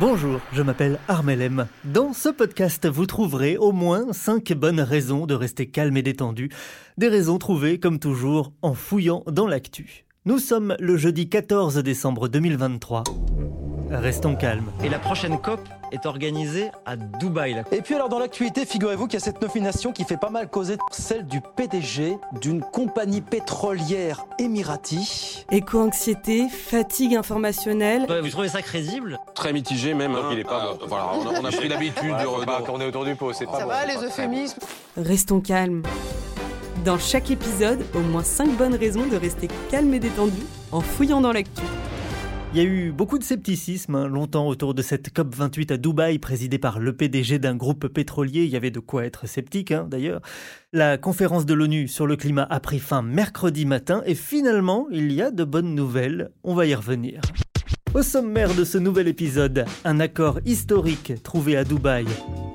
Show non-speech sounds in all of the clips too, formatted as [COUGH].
Bonjour, je m'appelle Armelem. Dans ce podcast, vous trouverez au moins 5 bonnes raisons de rester calme et détendu. Des raisons trouvées, comme toujours, en fouillant dans l'actu. Nous sommes le jeudi 14 décembre 2023. Restons calmes. Et la prochaine COP est organisée à Dubaï. là. Et puis alors dans l'actualité, figurez-vous qu'il y a cette nomination qui fait pas mal causer, celle du PDG d'une compagnie pétrolière émirati. Éco-anxiété, fatigue informationnelle. Ouais, Vous trouvez ça crédible? Très mitigé même. hein. il est pas Euh, Voilà, on a, on a pris l'habitude de, faut pas de- tourner autour du pot, c'est pas Ça bon. va, les euphémismes? Restons calmes. Dans chaque épisode, au moins 5 bonnes raisons de rester calme et détendu en fouillant dans l'actu. Il y a eu beaucoup de scepticisme hein, longtemps autour de cette COP28 à Dubaï, présidée par le PDG d'un groupe pétrolier. Il y avait de quoi être sceptique, hein, d'ailleurs. La conférence de l'ONU sur le climat a pris fin mercredi matin et finalement, il y a de bonnes nouvelles. On va y revenir. Au sommaire de ce nouvel épisode, un accord historique trouvé à Dubaï,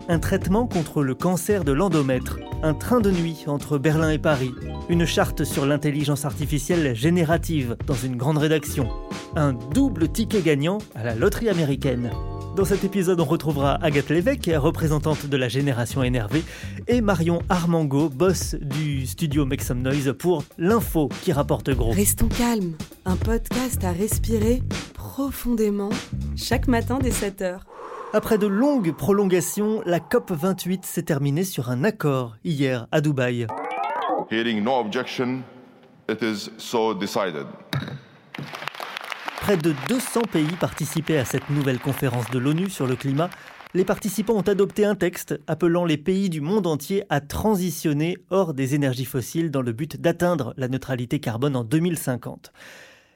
un traitement contre le cancer de l'endomètre, un train de nuit entre Berlin et Paris, une charte sur l'intelligence artificielle générative dans une grande rédaction, un double ticket gagnant à la loterie américaine. Dans cet épisode, on retrouvera Agathe Lévesque, représentante de la génération énervée, et Marion Armango, boss du studio Make Some Noise, pour l'info qui rapporte gros. Restons calmes. Un podcast à respirer profondément chaque matin dès 7h. Après de longues prolongations, la COP28 s'est terminée sur un accord hier à Dubaï. Hearing no objection, it is so decided. Près de 200 pays participaient à cette nouvelle conférence de l'ONU sur le climat. Les participants ont adopté un texte appelant les pays du monde entier à transitionner hors des énergies fossiles dans le but d'atteindre la neutralité carbone en 2050.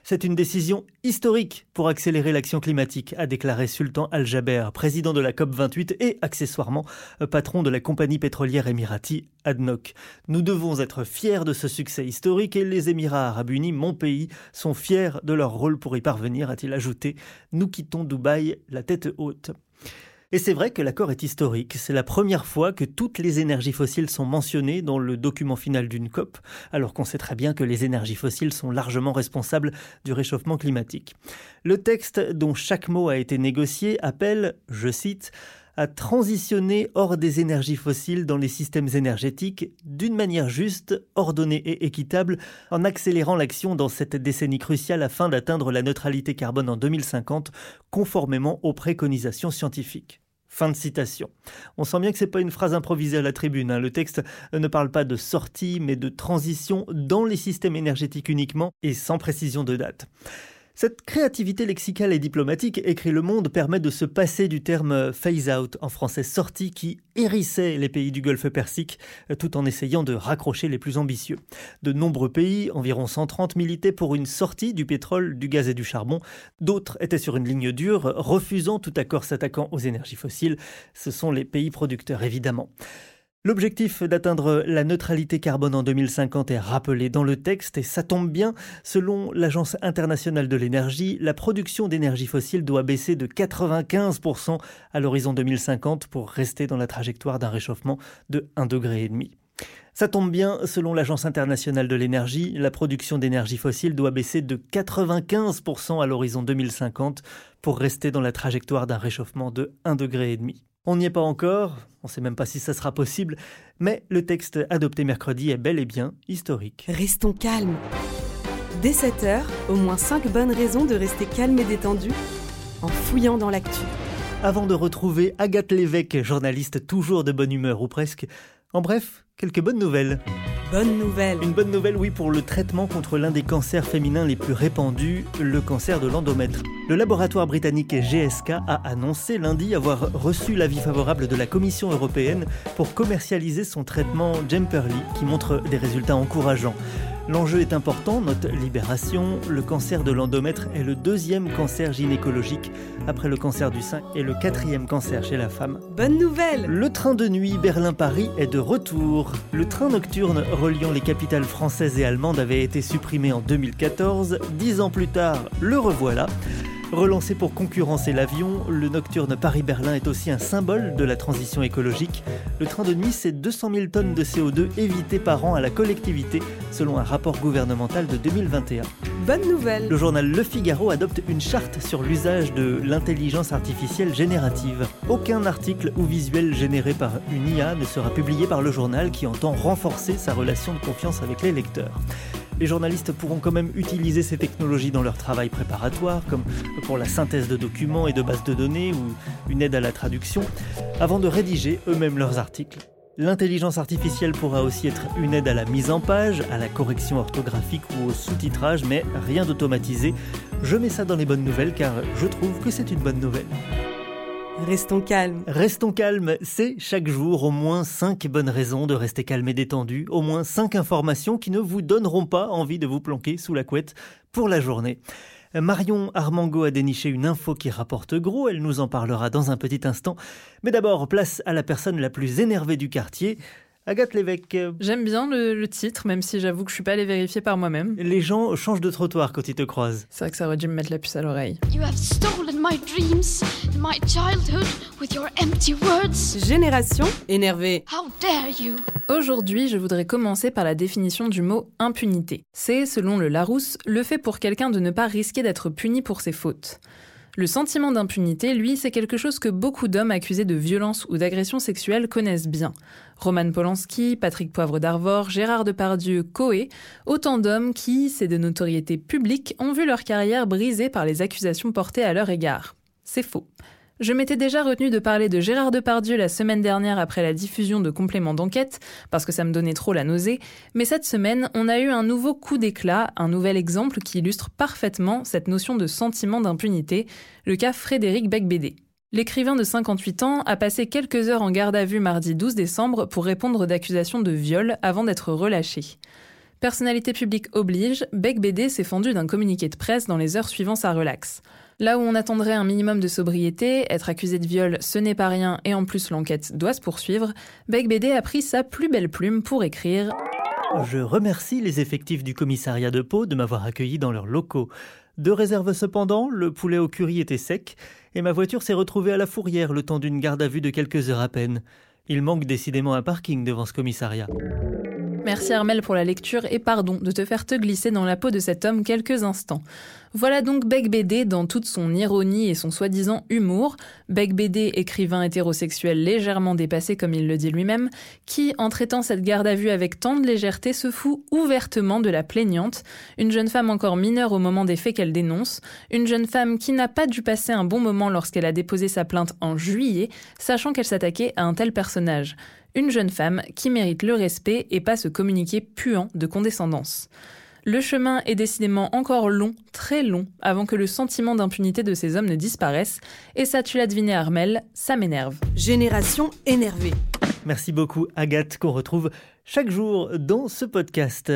C'est une décision historique pour accélérer l'action climatique, a déclaré Sultan Al-Jaber, président de la COP28 et accessoirement patron de la compagnie pétrolière émirati ADNOC. Nous devons être fiers de ce succès historique et les Émirats arabes unis, mon pays, sont fiers de leur rôle pour y parvenir, a-t-il ajouté. Nous quittons Dubaï la tête haute. Et c'est vrai que l'accord est historique. C'est la première fois que toutes les énergies fossiles sont mentionnées dans le document final d'une COP, alors qu'on sait très bien que les énergies fossiles sont largement responsables du réchauffement climatique. Le texte dont chaque mot a été négocié appelle, je cite, à transitionner hors des énergies fossiles dans les systèmes énergétiques d'une manière juste, ordonnée et équitable, en accélérant l'action dans cette décennie cruciale afin d'atteindre la neutralité carbone en 2050, conformément aux préconisations scientifiques. Fin de citation. On sent bien que c'est pas une phrase improvisée à la tribune. hein. Le texte ne parle pas de sortie, mais de transition dans les systèmes énergétiques uniquement et sans précision de date. Cette créativité lexicale et diplomatique, écrit Le Monde, permet de se passer du terme phase-out, en français sortie, qui hérissait les pays du Golfe Persique, tout en essayant de raccrocher les plus ambitieux. De nombreux pays, environ 130, militaient pour une sortie du pétrole, du gaz et du charbon. D'autres étaient sur une ligne dure, refusant tout accord s'attaquant aux énergies fossiles. Ce sont les pays producteurs, évidemment. L'objectif d'atteindre la neutralité carbone en 2050 est rappelé dans le texte et ça tombe bien. Selon l'Agence internationale de l'énergie, la production d'énergie fossile doit baisser de 95% à l'horizon 2050 pour rester dans la trajectoire d'un réchauffement de 1,5 degré. Ça tombe bien, selon l'Agence internationale de l'énergie, la production d'énergie fossile doit baisser de 95% à l'horizon 2050 pour rester dans la trajectoire d'un réchauffement de 1,5 degré. On n'y est pas encore, on ne sait même pas si ça sera possible, mais le texte adopté mercredi est bel et bien historique. Restons calmes. Dès 7h, au moins 5 bonnes raisons de rester calme et détendu en fouillant dans l'actu. Avant de retrouver Agathe Lévesque, journaliste toujours de bonne humeur ou presque, en bref, quelques bonnes nouvelles. Bonne nouvelle. Une bonne nouvelle, oui, pour le traitement contre l'un des cancers féminins les plus répandus, le cancer de l'endomètre. Le laboratoire britannique GSK a annoncé lundi avoir reçu l'avis favorable de la Commission européenne pour commercialiser son traitement Jemperli, qui montre des résultats encourageants. L'enjeu est important, note Libération. Le cancer de l'endomètre est le deuxième cancer gynécologique après le cancer du sein et le quatrième cancer chez la femme. Bonne nouvelle Le train de nuit Berlin-Paris est de retour. Le train nocturne reliant les capitales françaises et allemandes avait été supprimé en 2014. Dix ans plus tard, le revoilà. Relancé pour concurrencer l'avion, le nocturne Paris-Berlin est aussi un symbole de la transition écologique. Le train de nuit, c'est 200 000 tonnes de CO2 évitées par an à la collectivité, selon un rapport gouvernemental de 2021. Bonne nouvelle Le journal Le Figaro adopte une charte sur l'usage de l'intelligence artificielle générative. Aucun article ou visuel généré par une IA ne sera publié par le journal qui entend renforcer sa relation de confiance avec les lecteurs. Les journalistes pourront quand même utiliser ces technologies dans leur travail préparatoire, comme pour la synthèse de documents et de bases de données ou une aide à la traduction, avant de rédiger eux-mêmes leurs articles. L'intelligence artificielle pourra aussi être une aide à la mise en page, à la correction orthographique ou au sous-titrage, mais rien d'automatisé. Je mets ça dans les bonnes nouvelles car je trouve que c'est une bonne nouvelle. Restons calmes. Restons calmes, c'est chaque jour au moins 5 bonnes raisons de rester calme et détendu, au moins 5 informations qui ne vous donneront pas envie de vous planquer sous la couette pour la journée. Marion Armango a déniché une info qui rapporte gros, elle nous en parlera dans un petit instant. Mais d'abord, place à la personne la plus énervée du quartier, Agathe Lévesque. J'aime bien le, le, titre, même si j'avoue que je suis pas allée vérifier par moi-même. Les gens changent de trottoir quand ils te croisent. C'est vrai que ça aurait dû me mettre la puce à l'oreille. You have stolen my dreams and my childhood with your empty words. Génération énervée. How dare you? Aujourd'hui, je voudrais commencer par la définition du mot impunité. C'est, selon le Larousse, le fait pour quelqu'un de ne pas risquer d'être puni pour ses fautes. Le sentiment d'impunité, lui, c'est quelque chose que beaucoup d'hommes accusés de violence ou d'agression sexuelle connaissent bien. Roman Polanski, Patrick Poivre d'Arvor, Gérard Depardieu, Coé, autant d'hommes qui, c'est de notoriété publique, ont vu leur carrière brisée par les accusations portées à leur égard. C'est faux. Je m'étais déjà retenu de parler de Gérard Depardieu la semaine dernière après la diffusion de compléments d'enquête, parce que ça me donnait trop la nausée, mais cette semaine, on a eu un nouveau coup d'éclat, un nouvel exemple qui illustre parfaitement cette notion de sentiment d'impunité, le cas Frédéric Becbédé. L'écrivain de 58 ans a passé quelques heures en garde à vue mardi 12 décembre pour répondre d'accusations de viol avant d'être relâché. Personnalité publique oblige, Becbédé s'est fendu d'un communiqué de presse dans les heures suivant sa relaxe. Là où on attendrait un minimum de sobriété, être accusé de viol, ce n'est pas rien et en plus l'enquête doit se poursuivre, Becbédé a pris sa plus belle plume pour écrire Je remercie les effectifs du commissariat de Pau de m'avoir accueilli dans leurs locaux. Deux réserves cependant, le poulet au curry était sec et ma voiture s'est retrouvée à la fourrière le temps d'une garde à vue de quelques heures à peine. Il manque décidément un parking devant ce commissariat. Merci Armel pour la lecture et pardon de te faire te glisser dans la peau de cet homme quelques instants. Voilà donc Beck BD dans toute son ironie et son soi-disant humour. Beck BD, écrivain hétérosexuel légèrement dépassé comme il le dit lui-même, qui, en traitant cette garde à vue avec tant de légèreté, se fout ouvertement de la plaignante, une jeune femme encore mineure au moment des faits qu'elle dénonce, une jeune femme qui n'a pas dû passer un bon moment lorsqu'elle a déposé sa plainte en juillet, sachant qu'elle s'attaquait à un tel personnage une jeune femme qui mérite le respect et pas ce communiqué puant de condescendance. Le chemin est décidément encore long, très long, avant que le sentiment d'impunité de ces hommes ne disparaisse, et ça tu l'as deviné Armel, ça m'énerve. Génération énervée. Merci beaucoup Agathe qu'on retrouve chaque jour dans ce podcast.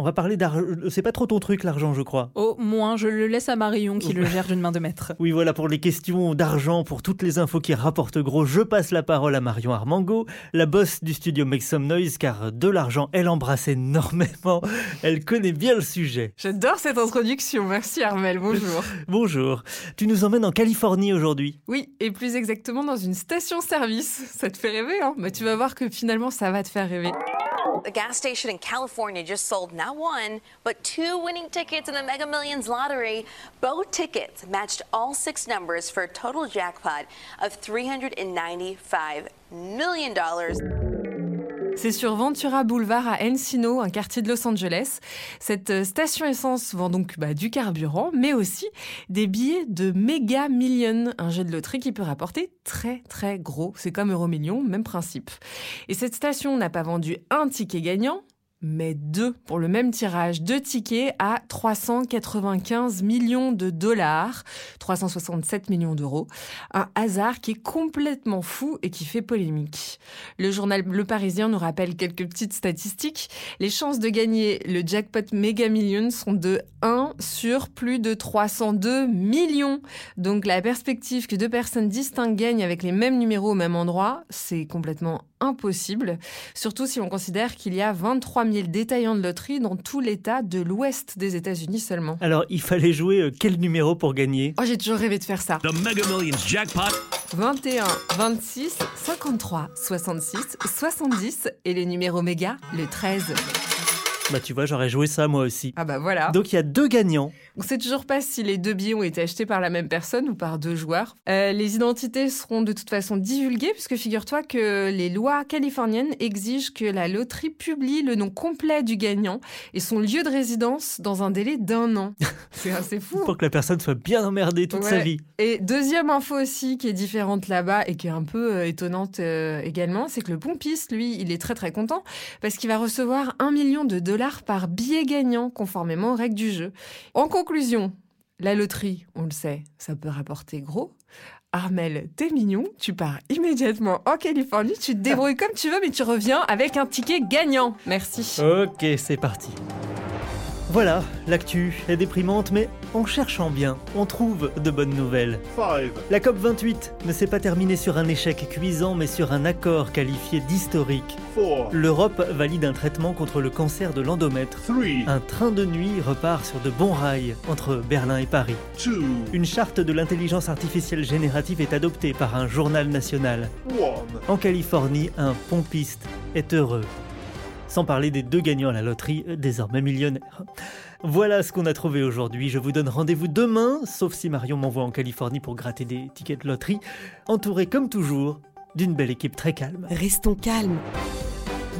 On va parler d'argent. C'est pas trop ton truc l'argent, je crois. Au moins, je le laisse à Marion qui le gère d'une main de maître. Oui, voilà pour les questions d'argent, pour toutes les infos qui rapportent gros. Je passe la parole à Marion Armango, la boss du studio Make Some Noise, car de l'argent, elle embrasse énormément. Elle connaît bien le sujet. J'adore cette introduction. Merci Armel. Bonjour. [LAUGHS] Bonjour. Tu nous emmènes en Californie aujourd'hui. Oui, et plus exactement dans une station-service. Ça te fait rêver, hein? Mais tu vas voir que finalement, ça va te faire rêver. The gas station in California just sold not one, but two winning tickets in the Mega Millions lottery. Both tickets matched all six numbers for a total jackpot of $395 million. C'est sur Ventura Boulevard à Encino, un quartier de Los Angeles. Cette station essence vend donc bah, du carburant, mais aussi des billets de Mega Million, un jeu de loterie qui peut rapporter très très gros. C'est comme Euro Million, même principe. Et cette station n'a pas vendu un ticket gagnant, mais deux pour le même tirage, deux tickets à 395 millions de dollars, 367 millions d'euros. Un hasard qui est complètement fou et qui fait polémique. Le journal Le Parisien nous rappelle quelques petites statistiques. Les chances de gagner le jackpot Mega Million sont de 1 sur plus de 302 millions. Donc la perspective que deux personnes distinctes gagnent avec les mêmes numéros au même endroit, c'est complètement impossible, surtout si on considère qu'il y a 23 000 détaillants de loterie dans tout l'État de l'ouest des États-Unis seulement. Alors, il fallait jouer euh, quel numéro pour gagner? Oh, j'ai toujours rêvé de faire ça. The Mega Millions jackpot 21, 26, 53, 66, 70 et le numéro méga, le 13. Bah tu vois, j'aurais joué ça moi aussi. Ah bah voilà. Donc il y a deux gagnants. On sait toujours pas si les deux billets ont été achetés par la même personne ou par deux joueurs. Euh, les identités seront de toute façon divulguées puisque figure-toi que les lois californiennes exigent que la loterie publie le nom complet du gagnant et son lieu de résidence dans un délai d'un an. [LAUGHS] C'est assez fou. Pour que la personne soit bien emmerdée toute sa vie. Et deuxième info aussi qui est différente là-bas et qui est un peu euh, étonnante euh, également, c'est que le pompiste, lui, il est très très content parce qu'il va recevoir un million de dollars par billet gagnant conformément aux règles du jeu. En conclusion, la loterie, on le sait, ça peut rapporter gros. Armel, t'es mignon, tu pars immédiatement en Californie, tu te débrouilles comme tu veux, mais tu reviens avec un ticket gagnant. Merci. Ok, c'est parti. Voilà, l'actu est déprimante, mais en cherchant bien, on trouve de bonnes nouvelles. La COP28 ne s'est pas terminée sur un échec cuisant, mais sur un accord qualifié d'historique. L'Europe valide un traitement contre le cancer de l'endomètre. Un train de nuit repart sur de bons rails entre Berlin et Paris. Une charte de l'intelligence artificielle générative est adoptée par un journal national. En Californie, un pompiste est heureux. Sans parler des deux gagnants à la loterie, désormais millionnaires. Voilà ce qu'on a trouvé aujourd'hui. Je vous donne rendez-vous demain, sauf si Marion m'envoie en Californie pour gratter des tickets de loterie, entouré comme toujours d'une belle équipe très calme. Restons calmes.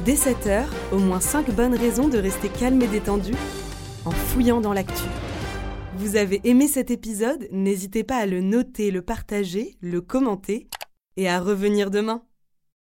Dès 7h, au moins 5 bonnes raisons de rester calme et détendu en fouillant dans l'actu. Vous avez aimé cet épisode? N'hésitez pas à le noter, le partager, le commenter et à revenir demain.